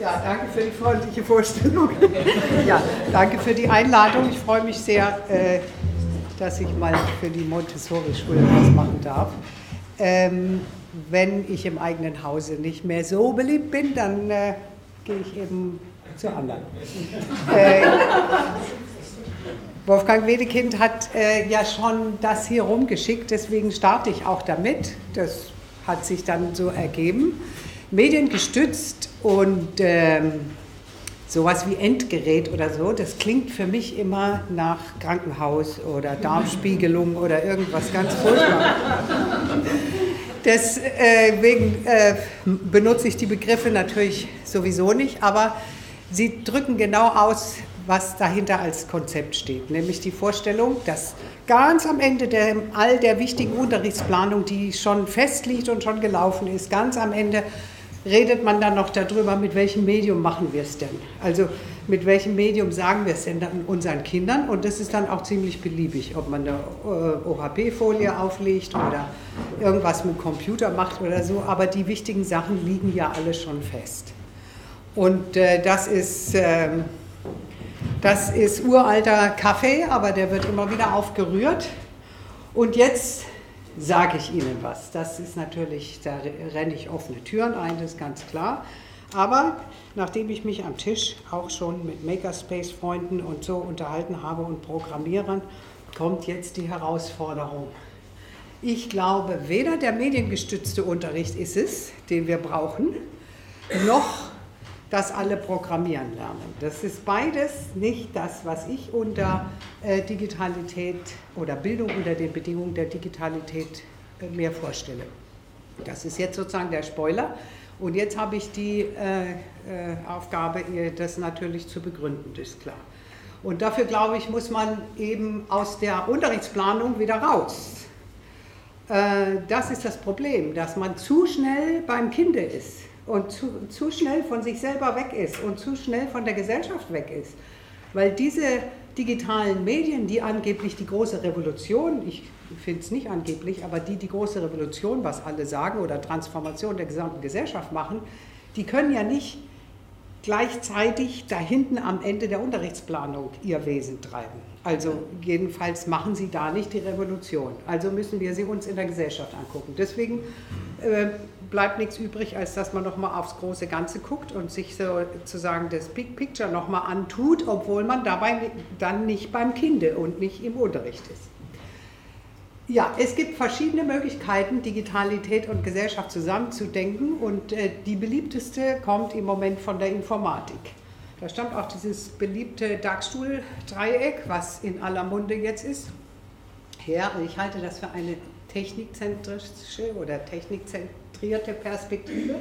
Ja, danke für die freundliche Vorstellung. Ja, danke für die Einladung. Ich freue mich sehr, äh, dass ich mal für die Montessori-Schule was machen darf. Ähm, wenn ich im eigenen Hause nicht mehr so beliebt bin, dann äh, gehe ich eben zu anderen. Äh, Wolfgang Wedekind hat ja schon das hier rumgeschickt, deswegen starte ich auch damit. Das hat sich dann so ergeben. Mediengestützt und ähm, sowas wie Endgerät oder so, das klingt für mich immer nach Krankenhaus oder Darmspiegelung oder irgendwas ganz furchtbar. Deswegen äh, benutze ich die Begriffe natürlich sowieso nicht, aber sie drücken genau aus, was dahinter als Konzept steht, nämlich die Vorstellung, dass ganz am Ende der, all der wichtigen Unterrichtsplanung, die schon festliegt und schon gelaufen ist, ganz am Ende redet man dann noch darüber, mit welchem Medium machen wir es denn? Also mit welchem Medium sagen wir es denn dann unseren Kindern? Und das ist dann auch ziemlich beliebig, ob man eine äh, OHP-Folie auflegt oder irgendwas mit Computer macht oder so. Aber die wichtigen Sachen liegen ja alle schon fest. Und äh, das ist... Äh, das ist uralter Kaffee, aber der wird immer wieder aufgerührt. Und jetzt sage ich Ihnen was. Das ist natürlich, da renne ich offene Türen ein, das ist ganz klar. Aber nachdem ich mich am Tisch auch schon mit Makerspace-Freunden und so unterhalten habe und Programmierern, kommt jetzt die Herausforderung. Ich glaube, weder der mediengestützte Unterricht ist es, den wir brauchen, noch dass alle programmieren lernen. Das ist beides nicht das, was ich unter äh, Digitalität oder Bildung unter den Bedingungen der Digitalität äh, mir vorstelle. Das ist jetzt sozusagen der Spoiler. Und jetzt habe ich die äh, äh Aufgabe, das natürlich zu begründen, ist klar. Und dafür, glaube ich, muss man eben aus der Unterrichtsplanung wieder raus. Äh, das ist das Problem, dass man zu schnell beim Kinde ist und zu, zu schnell von sich selber weg ist und zu schnell von der Gesellschaft weg ist. Weil diese digitalen Medien, die angeblich die große Revolution, ich finde es nicht angeblich, aber die die große Revolution, was alle sagen, oder Transformation der gesamten Gesellschaft machen, die können ja nicht gleichzeitig da hinten am Ende der Unterrichtsplanung ihr Wesen treiben. Also jedenfalls machen sie da nicht die Revolution. Also müssen wir sie uns in der Gesellschaft angucken. Deswegen äh, bleibt nichts übrig, als dass man nochmal aufs große Ganze guckt und sich sozusagen das Big Picture nochmal antut, obwohl man dabei dann nicht beim Kinde und nicht im Unterricht ist. Ja, es gibt verschiedene Möglichkeiten, Digitalität und Gesellschaft zusammenzudenken und äh, die beliebteste kommt im Moment von der Informatik. Da stammt auch dieses beliebte Dagstuhl-Dreieck, was in aller Munde jetzt ist, her. Ich halte das für eine technikzentrische oder technikzentrierte Perspektive.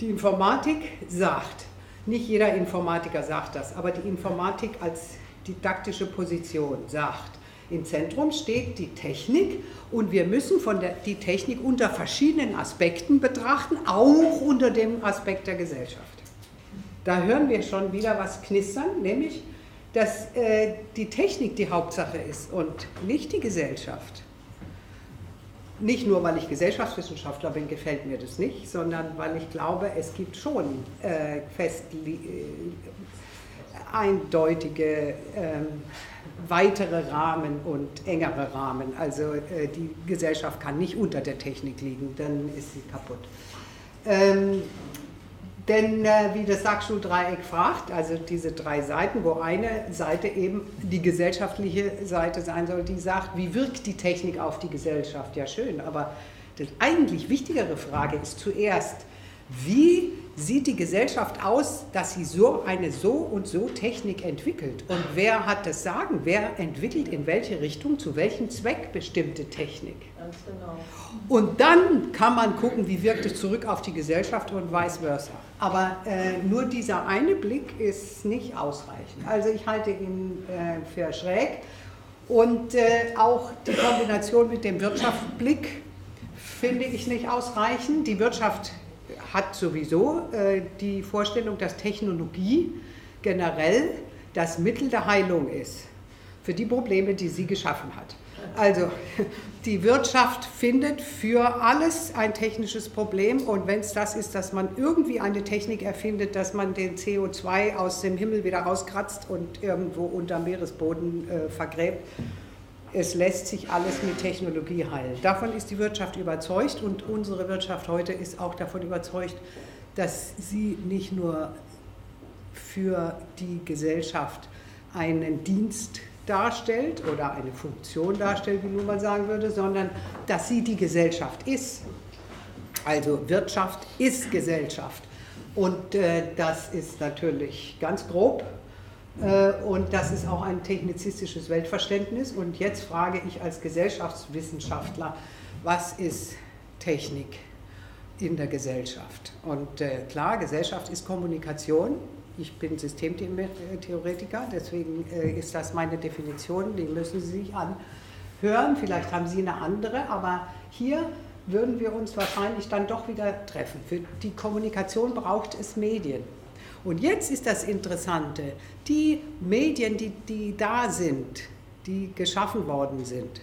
Die Informatik sagt, nicht jeder Informatiker sagt das, aber die Informatik als didaktische Position sagt, im Zentrum steht die Technik und wir müssen von der, die Technik unter verschiedenen Aspekten betrachten, auch unter dem Aspekt der Gesellschaft. Da hören wir schon wieder was knistern, nämlich, dass äh, die Technik die Hauptsache ist und nicht die Gesellschaft nicht nur, weil ich Gesellschaftswissenschaftler bin, gefällt mir das nicht, sondern weil ich glaube, es gibt schon äh, fest, äh, eindeutige äh, weitere Rahmen und engere Rahmen. Also äh, die Gesellschaft kann nicht unter der Technik liegen, dann ist sie kaputt. Ähm, denn äh, wie das Sackstuhl-Dreieck fragt, also diese drei Seiten, wo eine Seite eben die gesellschaftliche Seite sein soll, die sagt, wie wirkt die Technik auf die Gesellschaft? Ja, schön, aber die eigentlich wichtigere Frage ist zuerst, wie sieht die Gesellschaft aus, dass sie so eine so und so Technik entwickelt? Und wer hat das Sagen? Wer entwickelt in welche Richtung, zu welchem Zweck bestimmte Technik? Ganz genau. Und dann kann man gucken, wie wirkt es zurück auf die Gesellschaft und vice versa. Aber äh, nur dieser eine Blick ist nicht ausreichend. Also ich halte ihn äh, für schräg. Und äh, auch die Kombination mit dem Wirtschaftsblick finde ich nicht ausreichend. Die Wirtschaft hat sowieso äh, die Vorstellung, dass Technologie generell das Mittel der Heilung ist für die Probleme, die sie geschaffen hat. Also die Wirtschaft findet für alles ein technisches Problem und wenn es das ist, dass man irgendwie eine Technik erfindet, dass man den CO2 aus dem Himmel wieder rauskratzt und irgendwo unter Meeresboden äh, vergräbt, es lässt sich alles mit Technologie heilen. Davon ist die Wirtschaft überzeugt und unsere Wirtschaft heute ist auch davon überzeugt, dass sie nicht nur für die Gesellschaft einen Dienst darstellt oder eine Funktion darstellt, wie nun mal sagen würde, sondern dass sie die Gesellschaft ist. Also Wirtschaft ist Gesellschaft. Und äh, das ist natürlich ganz grob äh, und das ist auch ein technizistisches Weltverständnis. Und jetzt frage ich als Gesellschaftswissenschaftler, was ist Technik in der Gesellschaft? Und äh, klar, Gesellschaft ist Kommunikation. Ich bin Systemtheoretiker, deswegen äh, ist das meine Definition, die müssen Sie sich anhören. Vielleicht haben Sie eine andere, aber hier würden wir uns wahrscheinlich dann doch wieder treffen. Für die Kommunikation braucht es Medien. Und jetzt ist das Interessante, die Medien, die, die da sind, die geschaffen worden sind,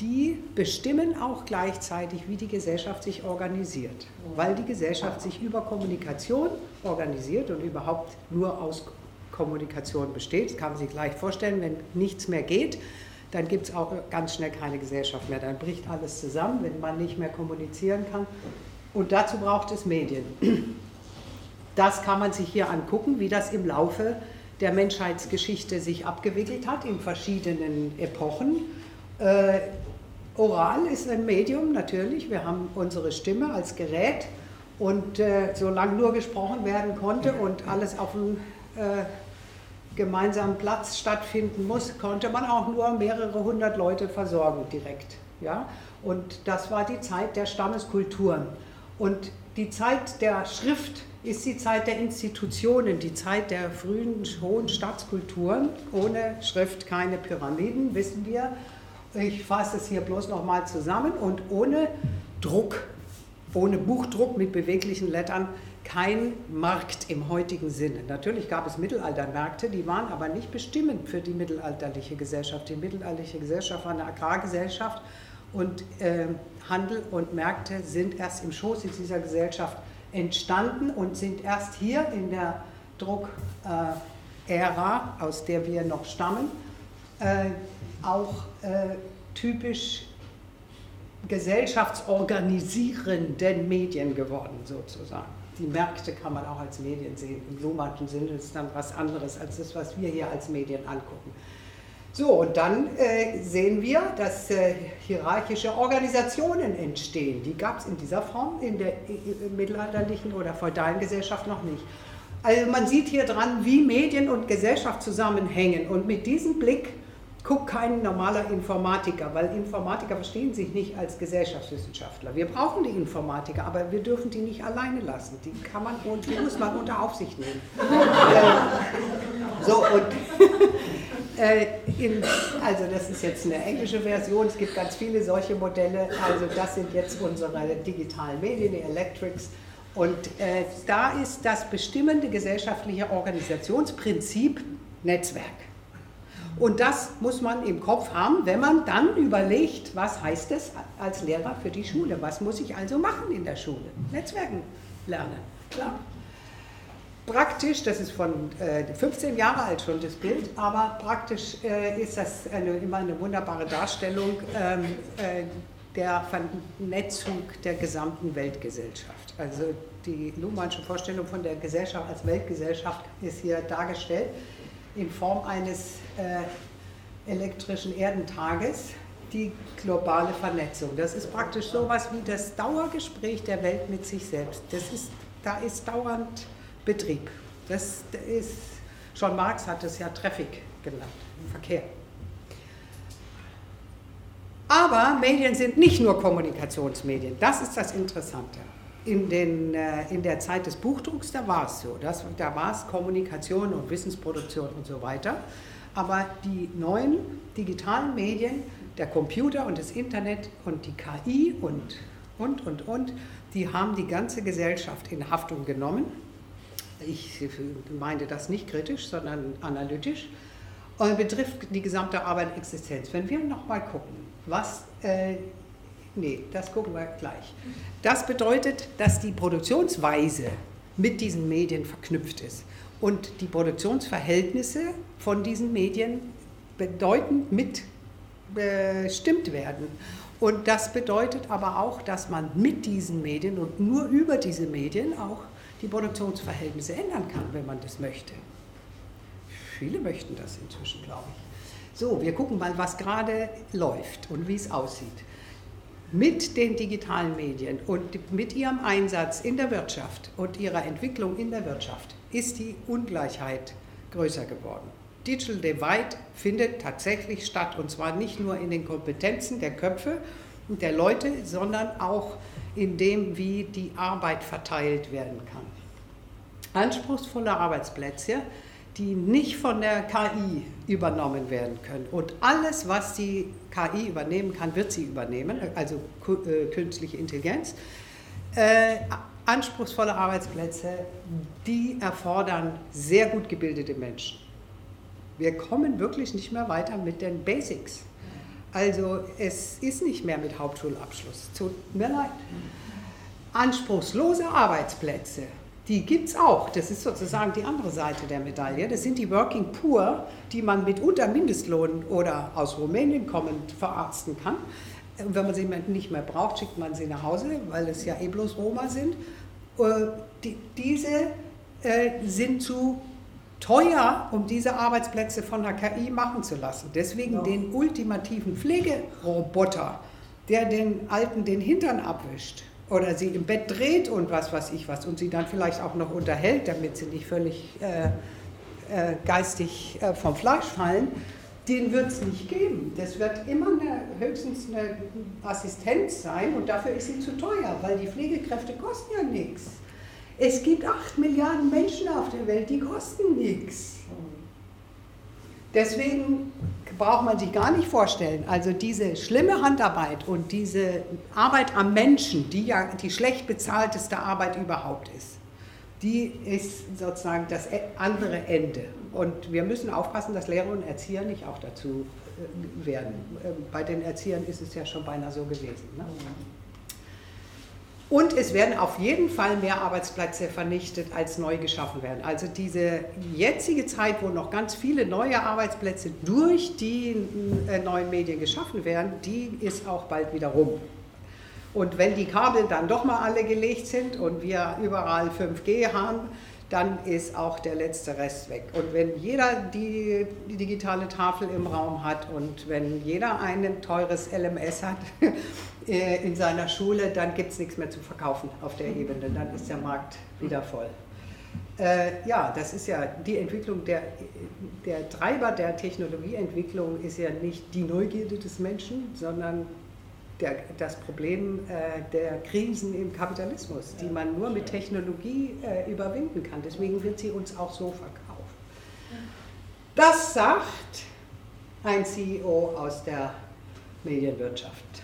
die bestimmen auch gleichzeitig, wie die Gesellschaft sich organisiert. Weil die Gesellschaft sich über Kommunikation organisiert und überhaupt nur aus Kommunikation besteht. Das kann man sich gleich vorstellen, wenn nichts mehr geht, dann gibt es auch ganz schnell keine Gesellschaft mehr. Dann bricht alles zusammen, wenn man nicht mehr kommunizieren kann. Und dazu braucht es Medien. Das kann man sich hier angucken, wie das im Laufe der Menschheitsgeschichte sich abgewickelt hat in verschiedenen Epochen. Äh, oral ist ein Medium natürlich, wir haben unsere Stimme als Gerät und äh, solange nur gesprochen werden konnte und alles auf einem äh, gemeinsamen Platz stattfinden muss, konnte man auch nur mehrere hundert Leute versorgen direkt. Ja? Und das war die Zeit der Stammeskulturen. Und die Zeit der Schrift ist die Zeit der Institutionen, die Zeit der frühen hohen Staatskulturen. Ohne Schrift keine Pyramiden, wissen wir. Ich fasse es hier bloß nochmal zusammen. Und ohne Druck, ohne Buchdruck mit beweglichen Lettern, kein Markt im heutigen Sinne. Natürlich gab es Mittelaltermärkte, die waren aber nicht bestimmend für die mittelalterliche Gesellschaft. Die mittelalterliche Gesellschaft war eine Agrargesellschaft und äh, Handel und Märkte sind erst im Schoß dieser Gesellschaft entstanden und sind erst hier in der Druckära, aus der wir noch stammen, äh, auch äh, typisch gesellschaftsorganisierenden Medien geworden, sozusagen. Die Märkte kann man auch als Medien sehen. Im Luhmannschen Sinne ist es dann was anderes als das, was wir hier als Medien angucken. So, und dann äh, sehen wir, dass äh, hierarchische Organisationen entstehen. Die gab es in dieser Form in der mittelalterlichen oder feudalen Gesellschaft noch nicht. Also man sieht hier dran, wie Medien und Gesellschaft zusammenhängen. Und mit diesem Blick guckt kein normaler Informatiker, weil Informatiker verstehen sich nicht als Gesellschaftswissenschaftler. Wir brauchen die Informatiker, aber wir dürfen die nicht alleine lassen. Die kann man und die muss man unter Aufsicht nehmen. so, und Äh, in, also das ist jetzt eine englische Version, es gibt ganz viele solche Modelle. Also das sind jetzt unsere digitalen Medien, die Electrics. Und äh, da ist das bestimmende gesellschaftliche Organisationsprinzip Netzwerk. Und das muss man im Kopf haben, wenn man dann überlegt, was heißt es als Lehrer für die Schule? Was muss ich also machen in der Schule? Netzwerken lernen, klar praktisch, das ist von äh, 15 Jahre alt schon das Bild, aber praktisch äh, ist das eine, immer eine wunderbare Darstellung ähm, äh, der Vernetzung der gesamten Weltgesellschaft. Also die Luhmannsche Vorstellung von der Gesellschaft als Weltgesellschaft ist hier dargestellt in Form eines äh, elektrischen Erdentages, die globale Vernetzung. Das ist praktisch so etwas wie das Dauergespräch der Welt mit sich selbst. Das ist, da ist dauernd Betrieb. Das ist, schon Marx hat es ja Traffic genannt, Verkehr. Aber Medien sind nicht nur Kommunikationsmedien, das ist das Interessante. In, den, äh, in der Zeit des Buchdrucks, da war es so, das, da war es Kommunikation und Wissensproduktion und so weiter. Aber die neuen digitalen Medien, der Computer und das Internet und die KI und, und, und, und, die haben die ganze Gesellschaft in Haftung genommen ich meine das nicht kritisch, sondern analytisch. und betrifft die gesamte Arbeit und Existenz. Wenn wir nochmal gucken, was, äh, nee, das gucken wir gleich. Das bedeutet, dass die Produktionsweise mit diesen Medien verknüpft ist und die Produktionsverhältnisse von diesen Medien bedeutend mitbestimmt werden. Und das bedeutet aber auch, dass man mit diesen Medien und nur über diese Medien auch die Produktionsverhältnisse ändern kann, wenn man das möchte. Viele möchten das inzwischen, glaube ich. So, wir gucken mal, was gerade läuft und wie es aussieht. Mit den digitalen Medien und mit ihrem Einsatz in der Wirtschaft und ihrer Entwicklung in der Wirtschaft ist die Ungleichheit größer geworden. Digital Divide findet tatsächlich statt und zwar nicht nur in den Kompetenzen der Köpfe und der Leute, sondern auch in dem, wie die Arbeit verteilt werden kann. Anspruchsvolle Arbeitsplätze die nicht von der KI übernommen werden können. Und alles, was die KI übernehmen kann, wird sie übernehmen, also äh, künstliche Intelligenz. Äh, anspruchsvolle Arbeitsplätze, die erfordern sehr gut gebildete Menschen. Wir kommen wirklich nicht mehr weiter mit den Basics. Also es ist nicht mehr mit Hauptschulabschluss. Tut mir leid. Anspruchslose Arbeitsplätze die gibt es auch. Das ist sozusagen die andere Seite der Medaille. Das sind die Working Poor, die man mit unter Mindestlohn oder aus Rumänien kommend verarzten kann. Und wenn man sie nicht mehr braucht, schickt man sie nach Hause, weil es ja eh bloß Roma sind. Äh, die, diese äh, sind zu teuer, um diese Arbeitsplätze von der KI machen zu lassen. Deswegen ja. den ultimativen Pflegeroboter, der den Alten den Hintern abwischt oder sie im Bett dreht und was weiß ich was und sie dann vielleicht auch noch unterhält, damit sie nicht völlig äh, äh, geistig äh, vom Fleisch fallen, den wird es nicht geben. Das wird immer eine, höchstens eine Assistenz sein und dafür ist sie zu teuer, weil die Pflegekräfte kosten ja nichts. Es gibt acht Milliarden Menschen auf der Welt, die kosten nichts. Deswegen braucht man sich gar nicht vorstellen. Also diese schlimme Handarbeit und diese Arbeit am Menschen, die ja die schlecht bezahlteste Arbeit überhaupt ist, die ist sozusagen das e-, andere Ende. Und wir müssen aufpassen, dass Lehrer und Erzieher nicht auch dazu äh, werden. Ähm, bei den Erziehern ist es ja schon beinahe so gewesen. Ne? Und es werden auf jeden Fall mehr Arbeitsplätze vernichtet, als neu geschaffen werden. Also diese jetzige Zeit, wo noch ganz viele neue Arbeitsplätze durch die äh, neuen Medien geschaffen werden, die ist auch bald wieder rum. Und wenn die Kabel dann doch mal alle gelegt sind und wir überall 5G haben, dann ist auch der letzte Rest weg. Und wenn jeder die, die, digitale Tafel im Raum hat und wenn jeder ein teures LMS hat, Äh, in seiner Schule, dann gibt es nichts mehr zu verkaufen auf der Ebene, dann ist der Markt wieder voll. Äh, ja, das ist ja die Entwicklung, der, der Treiber der Technologieentwicklung ist ja nicht die Neugierde des Menschen, sondern der, das Problem äh, der Krisen im Kapitalismus, die man nur mit Technologie äh, überwinden kann. Deswegen wird sie uns auch so verkauft. Das sagt ein CEO aus der Medienwirtschaft.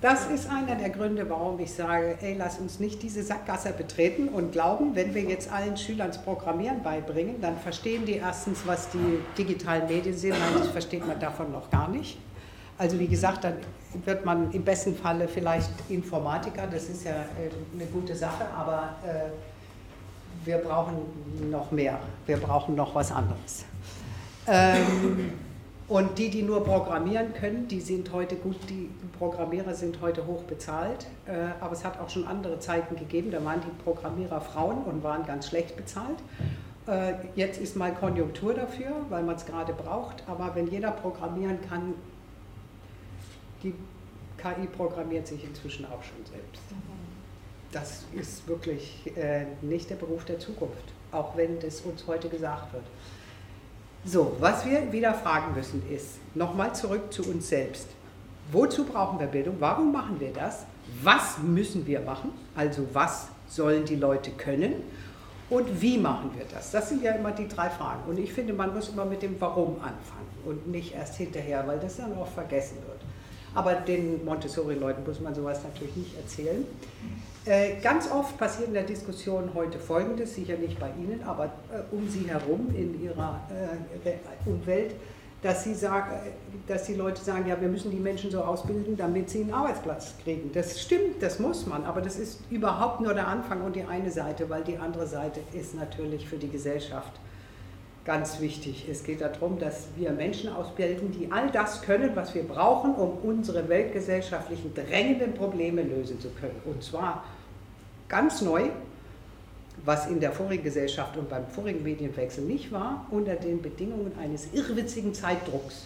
Das ist einer der Gründe, warum ich sage, ey, lass uns nicht diese Sackgasse betreten und glauben, wenn wir jetzt allen Schülern das Programmieren beibringen, dann verstehen die erstens, was die digitalen Medien sind, das versteht man davon noch gar nicht. Also wie gesagt, dann wird man im besten Falle vielleicht Informatiker, das ist ja äh, eine gute Sache, aber äh, wir brauchen noch mehr, wir brauchen noch was anderes. Ähm, und die, die nur programmieren können, die sind heute gut, die Programmierer sind heute hoch bezahlt. Äh, aber es hat auch schon andere Zeiten gegeben, da waren die Programmierer Frauen und waren ganz schlecht bezahlt. Äh, jetzt ist mal Konjunktur dafür, weil man es gerade braucht. Aber wenn jeder programmieren kann, die KI programmiert sich inzwischen auch schon selbst. Das ist wirklich äh, nicht der Beruf der Zukunft, auch wenn das uns heute gesagt wird. So, was wir wieder fragen müssen ist, nochmal zurück zu uns selbst. Wozu brauchen wir Bildung? Warum machen wir das? Was müssen wir machen? Also was sollen die Leute können? Und wie machen wir das? Das sind ja immer die drei Fragen. Und ich finde, man muss immer mit dem Warum anfangen und nicht erst hinterher, weil das dann auch vergessen wird. Aber den Montessori-Leuten muss man sowas natürlich nicht erzählen. Äh, ganz oft passiert in der Diskussion heute Folgendes, sicher nicht bei Ihnen, aber äh, um Sie herum in Ihrer äh, Umwelt, dass, sie sagen, dass die Leute sagen, ja, wir müssen die Menschen so ausbilden, damit sie einen Arbeitsplatz kriegen. Das stimmt, das muss man, aber das ist überhaupt nur der Anfang und die eine Seite, weil die andere Seite ist natürlich für die Gesellschaft ganz wichtig. Es geht darum, dass wir Menschen ausbilden, die all das können, was wir brauchen, um unsere weltgesellschaftlichen drängenden Probleme lösen zu können. Und zwar ganz neu, was in der vorigen Gesellschaft und beim vorigen Medienwechsel nicht war, unter den Bedingungen eines irrwitzigen Zeitdrucks.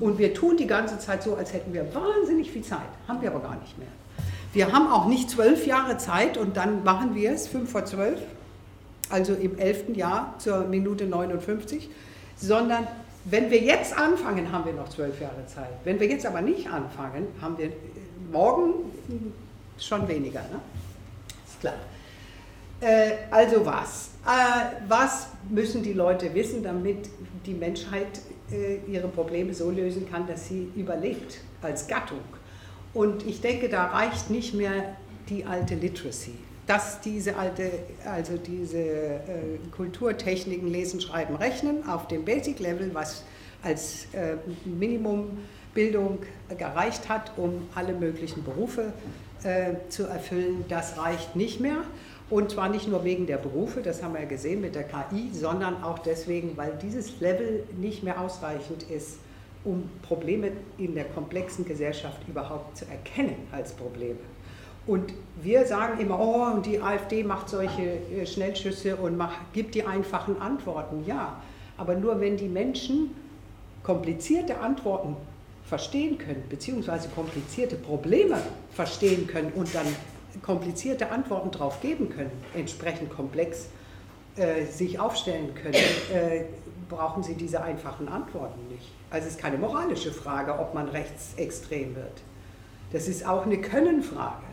Und wir tun die ganze Zeit so, als hätten wir wahnsinnig viel Zeit, haben wir aber gar nicht mehr. Wir haben auch nicht zwölf Jahre Zeit und dann machen wir es, fünf vor zwölf, also im elften Jahr zur Minute 59, sondern wenn wir jetzt anfangen, haben wir noch zwölf Jahre Zeit. Wenn wir jetzt aber nicht anfangen, haben wir morgen schon weniger. Ne? Klar. Äh, also was? Äh, was müssen die Leute wissen, damit die Menschheit äh, ihre Probleme so lösen kann, dass sie überlebt als Gattung? Und ich denke, da reicht nicht mehr die alte Literacy. Dass diese alte, also diese äh, Kulturtechniken Lesen, Schreiben, Rechnen auf dem Basic Level, was als äh, Minimumbildung gereicht hat, um alle möglichen Berufe äh, zu erfüllen, das reicht nicht mehr. Und zwar nicht nur wegen der Berufe, das haben wir ja gesehen mit der KI, sondern auch deswegen, weil dieses Level nicht mehr ausreichend ist, um Probleme in der komplexen Gesellschaft überhaupt zu erkennen als Probleme. Und wir sagen immer, oh, und die AfD macht solche äh, Schnellschüsse und macht, gibt die einfachen Antworten. Ja, aber nur wenn die Menschen komplizierte Antworten verstehen können, beziehungsweise komplizierte Probleme verstehen können und dann komplizierte Antworten darauf geben können, entsprechend komplex äh, sich aufstellen können, äh, brauchen sie diese einfachen Antworten nicht. Also es ist keine moralische Frage, ob man rechtsextrem wird. Das ist auch eine Könnenfrage.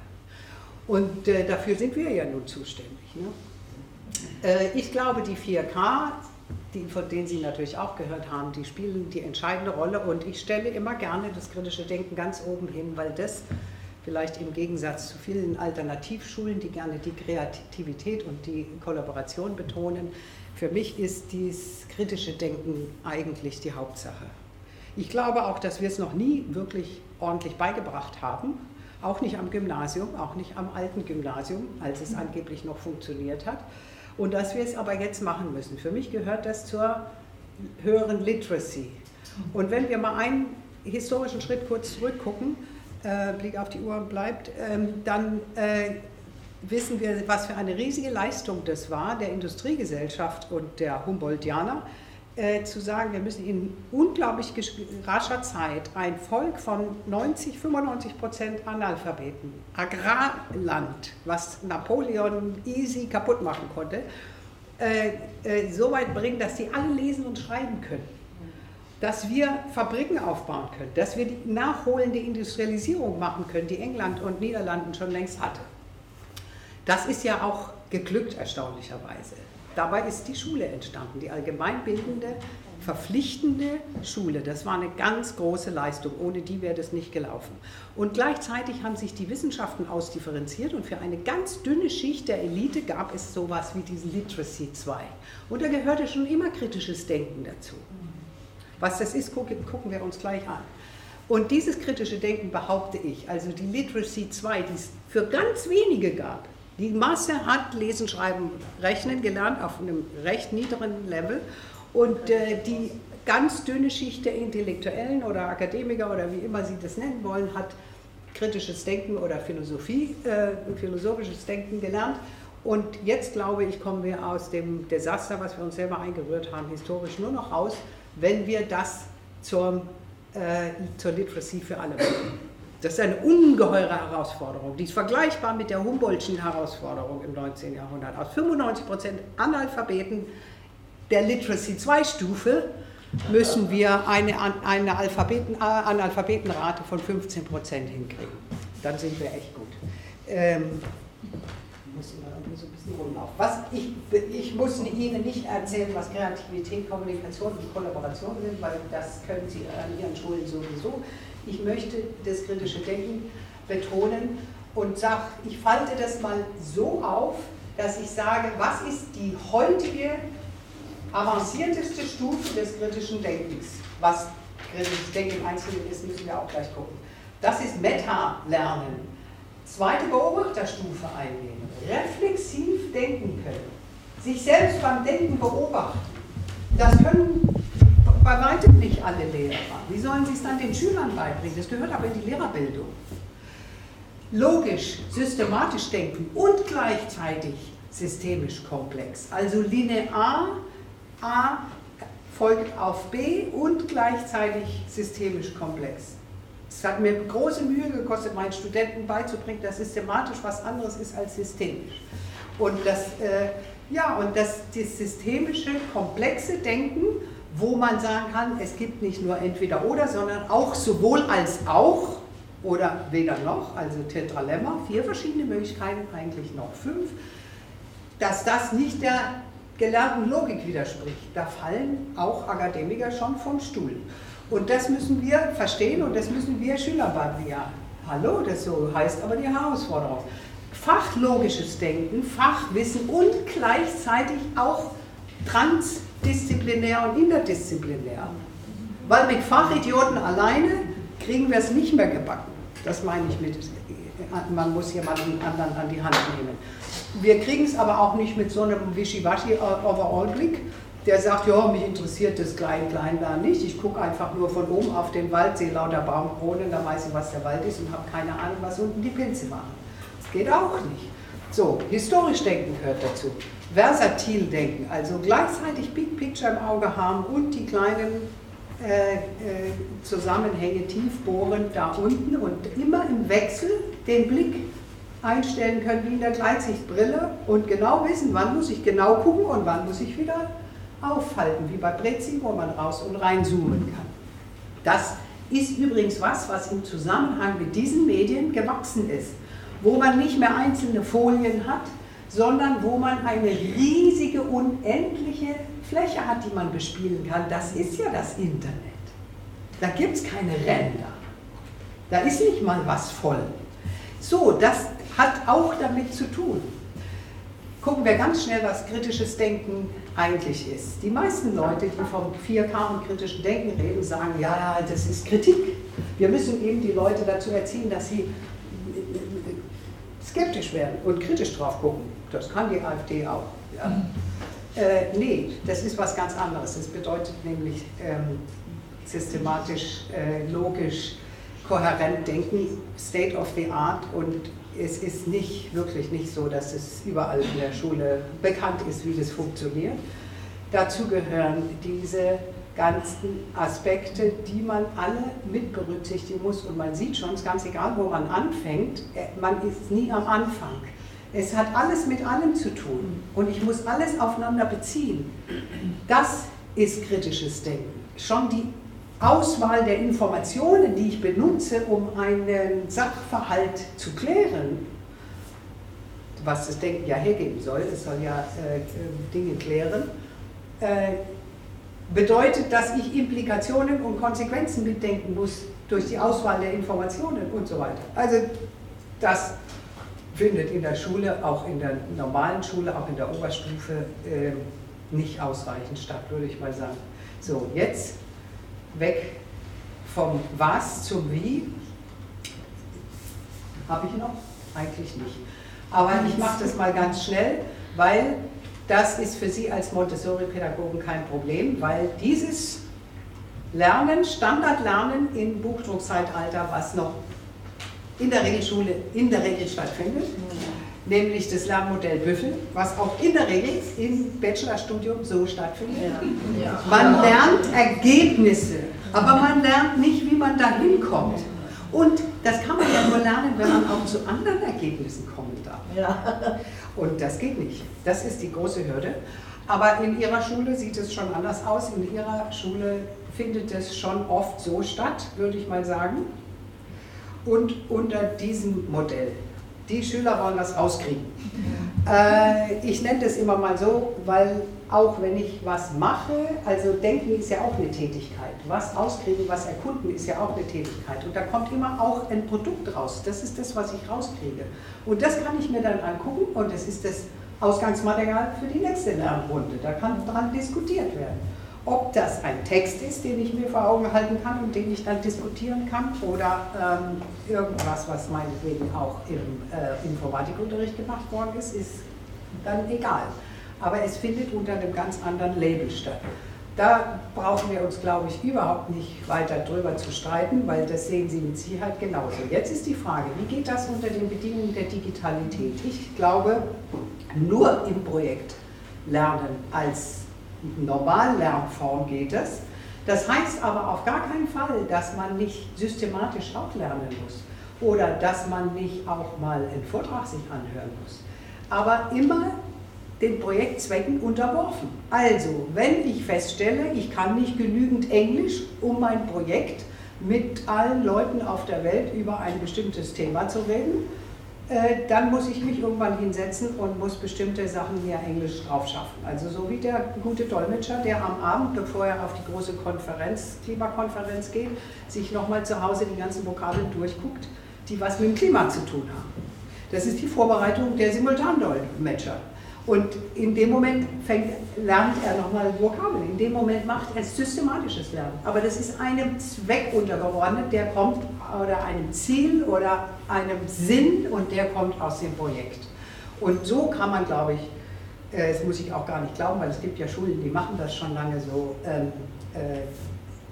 Und äh, dafür sind wir ja nun zuständig. Ne? Äh, ich glaube, die 4K, die, von denen Sie natürlich auch gehört haben, die spielen die entscheidende Rolle. Und ich stelle immer gerne das kritische Denken ganz oben hin, weil das vielleicht im Gegensatz zu vielen Alternativschulen, die gerne die Kreativität und die Kollaboration betonen, für mich ist dieses kritische Denken eigentlich die Hauptsache. Ich glaube auch, dass wir es noch nie wirklich ordentlich beigebracht haben, auch nicht am Gymnasium, auch nicht am alten Gymnasium, als es angeblich noch funktioniert hat, und dass wir es aber jetzt machen müssen. Für mich gehört das zur höheren Literacy. Und wenn wir mal einen historischen Schritt kurz zurückgucken, äh, Blick auf die Uhr bleibt, ähm, dann äh, wissen wir, was für eine riesige Leistung das war, der Industriegesellschaft und der Humboldtianer, äh, zu sagen, wir müssen in unglaublich rascher Zeit ein Volk von 90, 95 Prozent Analphabeten, Agrarland, was Napoleon easy kaputt machen konnte, äh, äh, so weit bringen, dass sie alle lesen und schreiben können dass wir Fabriken aufbauen können, dass wir die nachholende Industrialisierung machen können, die England und Niederlanden schon längst hatte. Das ist ja auch geglückt, erstaunlicherweise. Dabei ist die Schule entstanden, die allgemeinbildende, verpflichtende Schule. Das war eine ganz große Leistung, ohne die wäre das nicht gelaufen. Und gleichzeitig haben sich die Wissenschaften ausdifferenziert und für eine ganz dünne Schicht der Elite gab es sowas wie diesen Literacy 2. Und da gehörte schon immer kritisches Denken dazu. Was das ist, gucken, wir uns gleich an. Und dieses kritische Denken behaupte ich, also die Literacy 2, die es für ganz wenige gab. Die Masse hat Lesen, Schreiben, Rechnen gelernt auf einem recht niedrigen Level und äh, die ganz dünne Schicht der Intellektuellen oder Akademiker oder wie immer sie das nennen wollen, hat kritisches Denken oder Philosophie, äh, philosophisches Denken gelernt. Und jetzt glaube ich, kommen wir aus dem Desaster, was wir uns selber eingerührt haben, historisch nur noch raus, wenn wir das zur, äh, zur Literacy für alle machen. Das ist eine ungeheure Herausforderung. Die ist vergleichbar mit der Humboldtschen Herausforderung im 19. Jahrhundert. Aus 95 Prozent Analphabeten der Literacy 2-Stufe müssen wir eine, eine Alphabeten, Analphabetenrate von 15 Prozent hinkriegen. Dann sind wir echt gut. Ähm. Was ich, ich muss Ihnen nicht erzählen, was Kreativität, Kommunikation und Kollaboration sind, weil das können Sie an Ihren Schulen sowieso. Ich möchte das kritische Denken betonen und sage, ich falte das mal so auf, dass ich sage, was ist die heutige avancierteste Stufe des kritischen Denkens? Was kritisches Denken im Einzelnen ist, müssen wir auch gleich gucken. Das ist Meta-Lernen. Zweite Beobachterstufe einnehmen. Reflexiv denken können. Sich selbst beim Denken beobachten. Das können bei weitem nicht alle Lehrer. Wie sollen sie es dann den Schülern beibringen? Das gehört aber in die Lehrerbildung. Logisch, systematisch denken und gleichzeitig systemisch komplex. Also linear, A folgt auf B und gleichzeitig systemisch komplex. Es hat mir große Mühe gekostet, meinen Studenten beizubringen, dass systematisch was anderes ist als systemisch. Und das, äh, ja, und das, das systemische, komplexe Denken, wo man sagen kann, es gibt nicht nur entweder oder, sondern auch sowohl als auch oder weder noch, also Tetralemma, vier verschiedene Möglichkeiten, eigentlich noch fünf, dass das nicht der gelernten Logik widerspricht. Da fallen auch Akademiker schon vom Stuhl. Und das müssen wir verstehen und das müssen wir Schüler. Ja, hallo, das so heißt aber die Herausforderung. Fachlogisches Denken, Fachwissen und gleichzeitig auch transdisziplinär und interdisziplinär. Weil mit Fachidioten alleine kriegen wir es nicht mehr gebacken. Das meine ich mit, man muss jemanden anderen an die Hand nehmen. Wir kriegen es aber auch nicht mit so einem Wischiwaschi-Overall-Blick, der sagt, ja, mich interessiert das Klein-Klein da nicht. Ich gucke einfach nur von oben auf den Wald, sehe lauter Baumkronen, da weiß ich, was der Wald ist und habe keine Ahnung, was unten die Pilze machen. Das geht auch nicht. So, historisch denken gehört dazu. Versatil denken, also gleichzeitig Big Picture im Auge haben und die kleinen äh, äh, Zusammenhänge tief bohren da unten und immer im Wechsel den Blick einstellen können wie in der Gleitsichtbrille und genau wissen, wann muss ich genau gucken und wann muss ich wieder aufhalten, wie bei Prezi, wo man raus und rein zoomen kann. Das ist übrigens was, was im Zusammenhang mit diesen Medien gewachsen ist, wo man nicht mehr einzelne Folien hat, sondern wo man eine riesige, unendliche Fläche hat, die man bespielen kann. Das ist ja das Internet. Da gibt es keine Ränder. Da ist nicht mal was voll. So, das hat auch damit zu tun. Gucken wir ganz schnell, was kritisches Denken eigentlich ist. Die meisten Leute, die vom 4K und kritischen Denken reden, sagen, ja, das ist Kritik. Wir müssen eben die Leute dazu erziehen, dass sie skeptisch werden und kritisch drauf gucken. Das kann die AfD auch. Ja. Äh, nee, das ist was ganz anderes. Das bedeutet nämlich ähm, systematisch, äh, logisch, kohärent denken, State of the Art und es ist nicht, wirklich nicht so, dass es überall in der Schule bekannt ist, wie das funktioniert. Dazu gehören diese ganzen Aspekte, die man alle mit berücksichtigen muss. Und man sieht schon, es ist ganz egal, wo man anfängt, äh, man ist nie am Anfang. Es hat alles mit allem zu tun und ich muss alles aufeinander beziehen. Das ist kritisches Denken. Schon die Auswahl der Informationen, die ich benutze, um einen Sachverhalt zu klären, was das Denken ja hergeben soll, es soll ja äh, Dinge klären, äh, bedeutet, dass ich Implikationen und Konsequenzen mitdenken muss durch die Auswahl der Informationen und so weiter. Also das findet in der Schule, auch in der normalen Schule, auch in der Oberstufe äh, nicht ausreichend statt, würde ich mal sagen. So, jetzt weg vom Was zum Wie. Habe ich noch? Eigentlich nicht. Aber ich mache das mal ganz schnell, weil das ist für Sie als Montessori-Pädagogen kein Problem, weil dieses Lernen, Standardlernen im Buchdruckzeitalter, was noch in der Regelschule in der Regel stattfindet, nämlich das Lernmodell Büffel, was auch in der Regel im Bachelorstudium so stattfindet. Ja. Ja. Man lernt Ergebnisse, aber man lernt nicht, wie man da hinkommt. Und das kann man ja nur lernen, wenn man auch zu anderen Ergebnissen kommen darf. Ja. Und das geht nicht. Das ist die große Hürde. Aber in Ihrer Schule sieht es schon anders aus. In Ihrer Schule findet es schon oft so statt, würde ich mal sagen. Und unter diesem Modell Die Schüler wollen das rauskriegen. Äh, ich nenne das immer mal so, weil auch wenn ich was mache, also denken ist ja auch eine Tätigkeit. Was auskriegen, was erkunden ist ja auch eine Tätigkeit. Und da kommt immer auch ein Produkt raus. Das ist das, was ich rauskriege. Und das kann ich mir dann angucken und das ist das Ausgangsmaterial für die nächste Lernrunde. Da kann dran diskutiert werden. Ob das ein Text ist, den ich mir vor Augen halten kann und den ich dann diskutieren kann, oder ähm, irgendwas, was meinetwegen auch im äh, Informatikunterricht gemacht worden ist, ist dann egal. Aber es findet unter einem ganz anderen Label statt. Da brauchen wir uns, glaube ich, überhaupt nicht weiter drüber zu streiten, weil das sehen Sie mit Sicherheit genauso. Jetzt ist die Frage, wie geht das unter den Bedingungen der Digitalität? Ich glaube, nur im Projekt lernen als Normallernform geht es. Das heißt aber auf gar keinen Fall, dass man nicht systematisch auch lernen muss oder dass man nicht auch mal einen Vortrag sich anhören muss. Aber immer den Projektzwecken unterworfen. Also, wenn ich feststelle, ich kann nicht genügend Englisch, um mein Projekt mit allen Leuten auf der Welt über ein bestimmtes Thema zu reden, äh, dann muss ich mich irgendwann hinsetzen und muss bestimmte Sachen mehr Englisch drauf schaffen. Also so wie der gute Dolmetscher, der am Abend, bevor er auf die große Konferenz, Klimakonferenz geht, sich nochmal zu Hause die ganzen Vokabeln durchguckt, die was mit dem Klima zu tun haben. Das ist die Vorbereitung der Simultandolmetscher. Und in dem Moment fängt, lernt er nochmal Vokabeln. In dem Moment macht er systematisches Lernen. Aber das ist einem Zweck untergeordnet, der kommt oder einem Ziel oder einem Sinn und der kommt aus dem Projekt. Und so kann man, glaube ich, äh, das muss ich auch gar nicht glauben, weil es gibt ja Schulen, die machen das schon lange so, ähm, äh,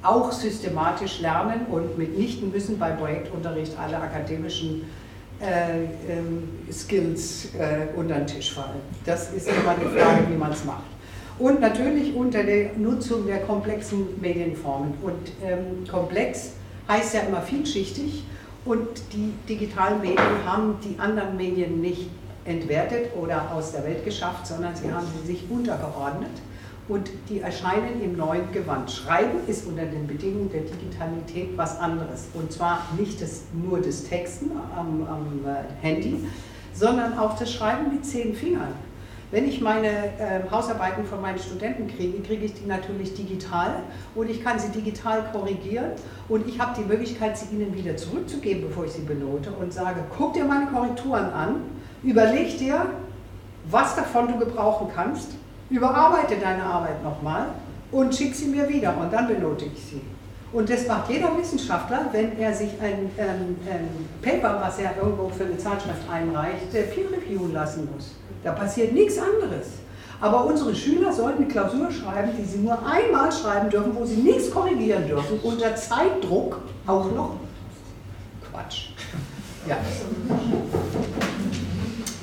auch systematisch lernen und mitnichten müssen beim Projektunterricht alle akademischen äh, ähm, Skills äh, unter den Tisch fallen. Das ist immer die Frage, wie man es macht. Und natürlich unter der Nutzung der komplexen Medienformen. Und ähm, komplex heißt ja immer vielschichtig und die digitalen Medien haben die anderen Medien nicht entwertet oder aus der Welt geschafft, sondern sie haben sie sich untergeordnet und die erscheinen im neuen Gewand. Schreiben ist unter den Bedingungen der Digitalität was anderes. Und zwar nicht das, nur das Texten am, am äh, Handy, sondern auch das Schreiben mit zehn Fingern. Wenn ich meine äh, Hausarbeiten von meinen Studenten kriege, kriege ich die natürlich digital und ich kann sie digital korrigieren und ich habe die Möglichkeit, sie ihnen wieder zurückzugeben, bevor ich sie benote und sage, guck dir meine Korrekturen an, überleg dir, was davon du gebrauchen kannst überarbeite deine Arbeit nochmal und schick sie mir wieder und dann benote ich sie. Und das macht jeder Wissenschaftler, wenn er sich ein, ein, ein Paper, was er irgendwo für eine Zeitschrift einreicht, peer reviewen lassen muss. Da passiert nichts anderes. Aber unsere Schüler sollten eine Klausur schreiben, die sie nur einmal schreiben dürfen, wo sie nichts korrigieren dürfen, unter Zeitdruck auch noch. Quatsch. Ja.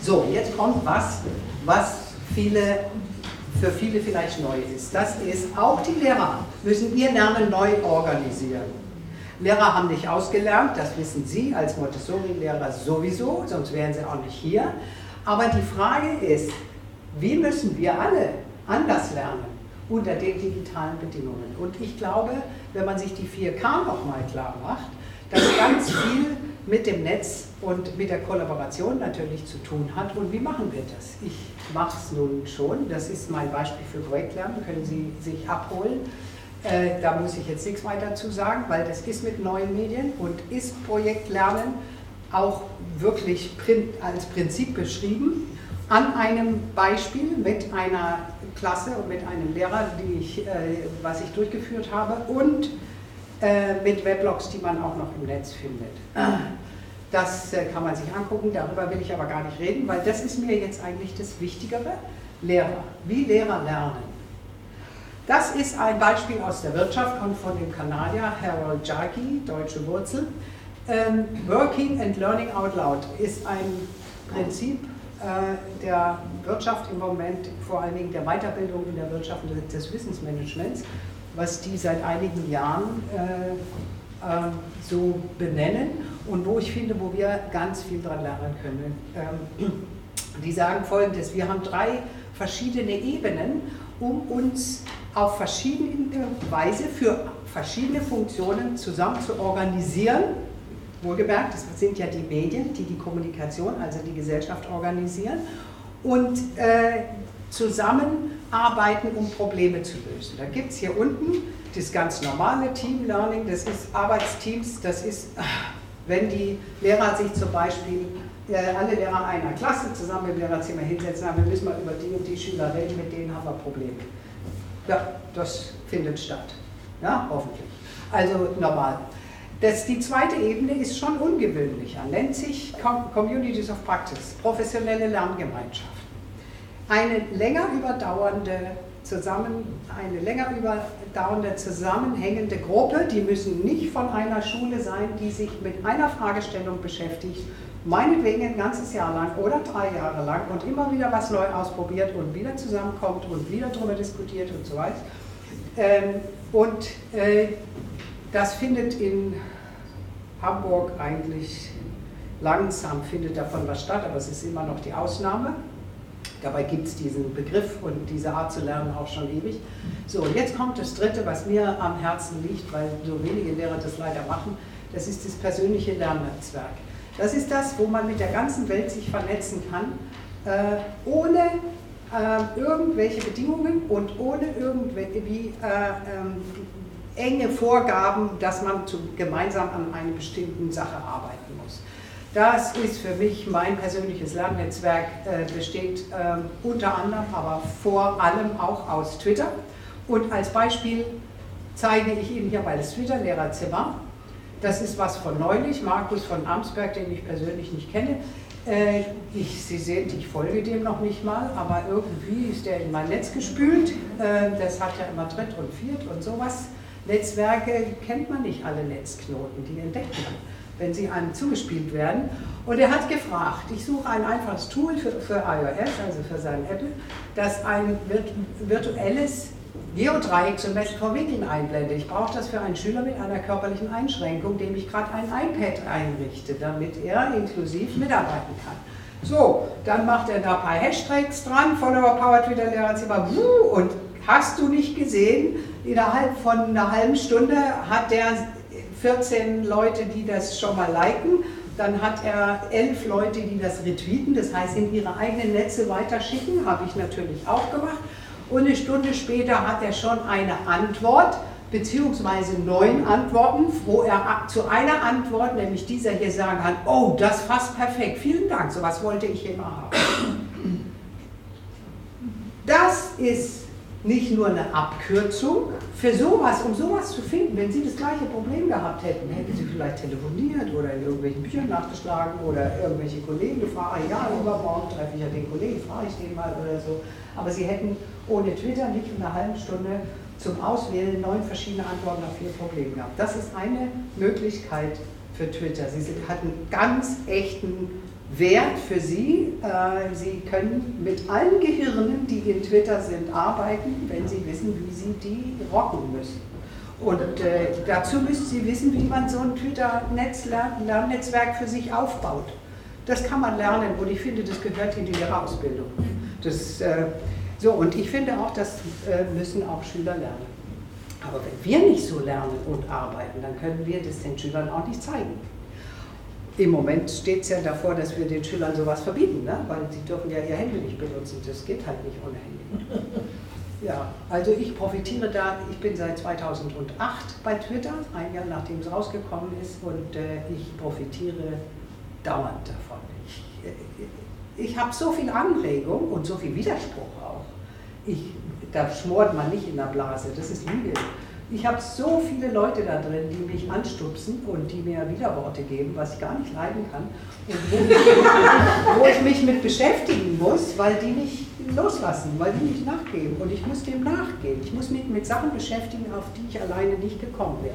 So, jetzt kommt was, was viele für viele vielleicht neu ist. Das ist, auch die Lehrer müssen ihr Lernen neu organisieren. Lehrer haben nicht ausgelernt, das wissen Sie als Montessori-Lehrer sowieso, sonst wären Sie auch nicht hier. Aber die Frage ist, wie müssen wir alle anders lernen unter den digitalen Bedingungen? Und ich glaube, wenn man sich die 4K nochmal klar macht, dass ganz viel mit dem Netz und mit der Kollaboration natürlich zu tun hat. Und wie machen wir das? Ich mache es nun schon, das ist mein Beispiel für Projektlernen, können Sie sich abholen. Äh, da muss ich jetzt nichts weiter dazu sagen, weil das ist mit neuen Medien und ist Projektlernen auch wirklich als Prinzip beschrieben an einem Beispiel mit einer Klasse und mit einem Lehrer, die ich, äh, was ich durchgeführt habe und äh, mit Weblogs, die man auch noch im Netz findet. Das äh, kann man sich angucken, darüber will ich aber gar nicht reden, weil das ist mir jetzt eigentlich das Wichtigere. Lehrer, wie Lehrer lernen. Das ist ein Beispiel aus der Wirtschaft und von dem Kanadier Harold Jarkey, deutsche Wurzel. Ähm, Working and Learning Out Loud ist ein Prinzip äh, der Wirtschaft im Moment, vor allen Dingen der Weiterbildung in der Wirtschaft und des Wissensmanagements, was die seit einigen Jahren äh, äh, so benennen und wo ich finde, wo wir ganz viel dran lernen können. Ähm, die sagen folgendes, wir haben drei verschiedene Ebenen, um uns auf verschiedene Weise für verschiedene Funktionen zusammen zu organisieren wohlgemerkt, das sind ja die Medien, die die Kommunikation, also die Gesellschaft organisieren und äh, zusammenarbeiten, um Probleme zu lösen. Da gibt es hier unten das ganz normale Team Learning, das ist Arbeitsteams, das ist, wenn die Lehrer sich zum Beispiel, äh, alle Lehrer einer Klasse zusammen im Lehrerzimmer hinsetzen, wir müssen mal über die und die Schüler reden, mit denen haben wir Probleme. Ja, das findet statt. Ja, hoffentlich. Also normal. Das, die zweite Ebene ist schon ungewöhnlicher, nennt sich Communities of Practice, professionelle Lerngemeinschaft. Eine länger überdauernde zusammen, eine länger überdauernde zusammenhängende Gruppe, die müssen nicht von einer Schule sein, die sich mit einer Fragestellung beschäftigt, meinetwegen ein ganzes Jahr lang oder drei Jahre lang und immer wieder was neu ausprobiert und wieder zusammenkommt und wieder darüber diskutiert und so weiter. Ähm, und äh, das findet in Hamburg eigentlich langsam, findet davon was statt, aber es ist immer noch die Ausnahme. Dabei gibt es diesen Begriff und diese Art zu lernen auch schon ewig. So, und jetzt kommt das Dritte, was mir am Herzen liegt, weil so wenige Lehrer das leider machen, das ist das persönliche Lernnetzwerk. Das ist das, wo man mit der ganzen Welt sich vernetzen kann, äh, ohne äh, irgendwelche Bedingungen und ohne irgendwie äh, ähm, enge Vorgaben, dass man zu, gemeinsam an einer bestimmten Sache arbeiten muss. Das ist für mich mein persönliches Lernnetzwerk, äh, besteht äh, unter anderem, aber vor allem auch aus Twitter. Und als Beispiel zeige ich Ihnen hier mal das Twitter-Lehrerzimmer. Das ist was von neulich, Markus von Amsberg, den ich persönlich nicht kenne. Äh, ich, Sie sehen, ich folge dem noch nicht mal, aber irgendwie ist der in mein Netz gespült. Äh, das hat ja immer Dritt und Viert und sowas. Netzwerke kennt man nicht alle Netzknoten, die entdeckt man wenn sie einem zugespielt werden. Und er hat gefragt, ich suche ein einfaches Tool für, für iOS, also für sein Apple, das ein virtuelles Geodreieck zum besten Verwickeln einblendet. Ich brauche das für einen Schüler mit einer körperlichen Einschränkung, dem ich gerade ein iPad einrichte, damit er inklusiv mitarbeiten kann. So, dann macht er da ein paar Hashtags dran, Follower Power Twitter Lehrerzimmer, und hast du nicht gesehen, innerhalb von einer halben Stunde hat der 14 Leute, die das schon mal liken. Dann hat er elf Leute, die das retweeten, das heißt in ihre eigenen Netze weiterschicken, habe ich natürlich auch gemacht. Und eine Stunde später hat er schon eine Antwort, beziehungsweise neun Antworten, wo er zu einer Antwort, nämlich dieser hier, sagen kann, oh, das fasst perfekt, vielen Dank, sowas wollte ich immer haben. Das ist nicht nur eine Abkürzung. Für sowas, um sowas zu finden, wenn Sie das gleiche Problem gehabt hätten, hätten Sie vielleicht telefoniert oder in irgendwelchen Büchern nachgeschlagen oder irgendwelche Kollegen gefragt, ah, ja, übermorgen treffe ich ja den Kollegen, frage ich den mal oder so. Aber Sie hätten ohne Twitter nicht in einer halben Stunde zum Auswählen neun verschiedene Antworten auf vier Probleme gehabt. Das ist eine Möglichkeit für Twitter. Sie hatten ganz echten Wert für Sie. Äh, Sie können mit allen Gehirnen, die in Twitter sind, arbeiten, wenn Sie wissen, wie Sie die rocken müssen. Und äh, dazu müssen Sie wissen, wie man so ein Twitter-Lernnetzwerk für sich aufbaut. Das kann man lernen und ich finde, das gehört in die Lehrerausbildung. Das, äh, so, und ich finde auch, das müssen auch Schüler lernen. Aber wenn wir nicht so lernen und arbeiten, dann können wir das den Schülern auch nicht zeigen. Im Moment steht es ja davor, dass wir den Schülern sowas verbieten, ne? weil sie dürfen ja ihr Handy nicht benutzen. Das geht halt nicht ohne Handy. Ja, also ich profitiere da, ich bin seit 2008 bei Twitter, ein Jahr nachdem es rausgekommen ist, und äh, ich profitiere dauernd davon. Ich, äh, ich habe so viel Anregung und so viel Widerspruch auch. Ich, da schmort man nicht in der Blase, das ist Lüge. Ich habe so viele Leute da drin, die mich anstupsen und die mir Widerworte geben, was ich gar nicht leiden kann. Und wo ich, wo ich mich mit beschäftigen muss, weil die nicht loslassen, weil die nicht nachgeben. Und ich muss dem nachgehen. Ich muss mich mit Sachen beschäftigen, auf die ich alleine nicht gekommen wäre.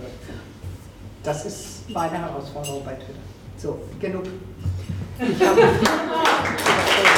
Das ist meine Herausforderung bei Twitter. So, genug. Ich habe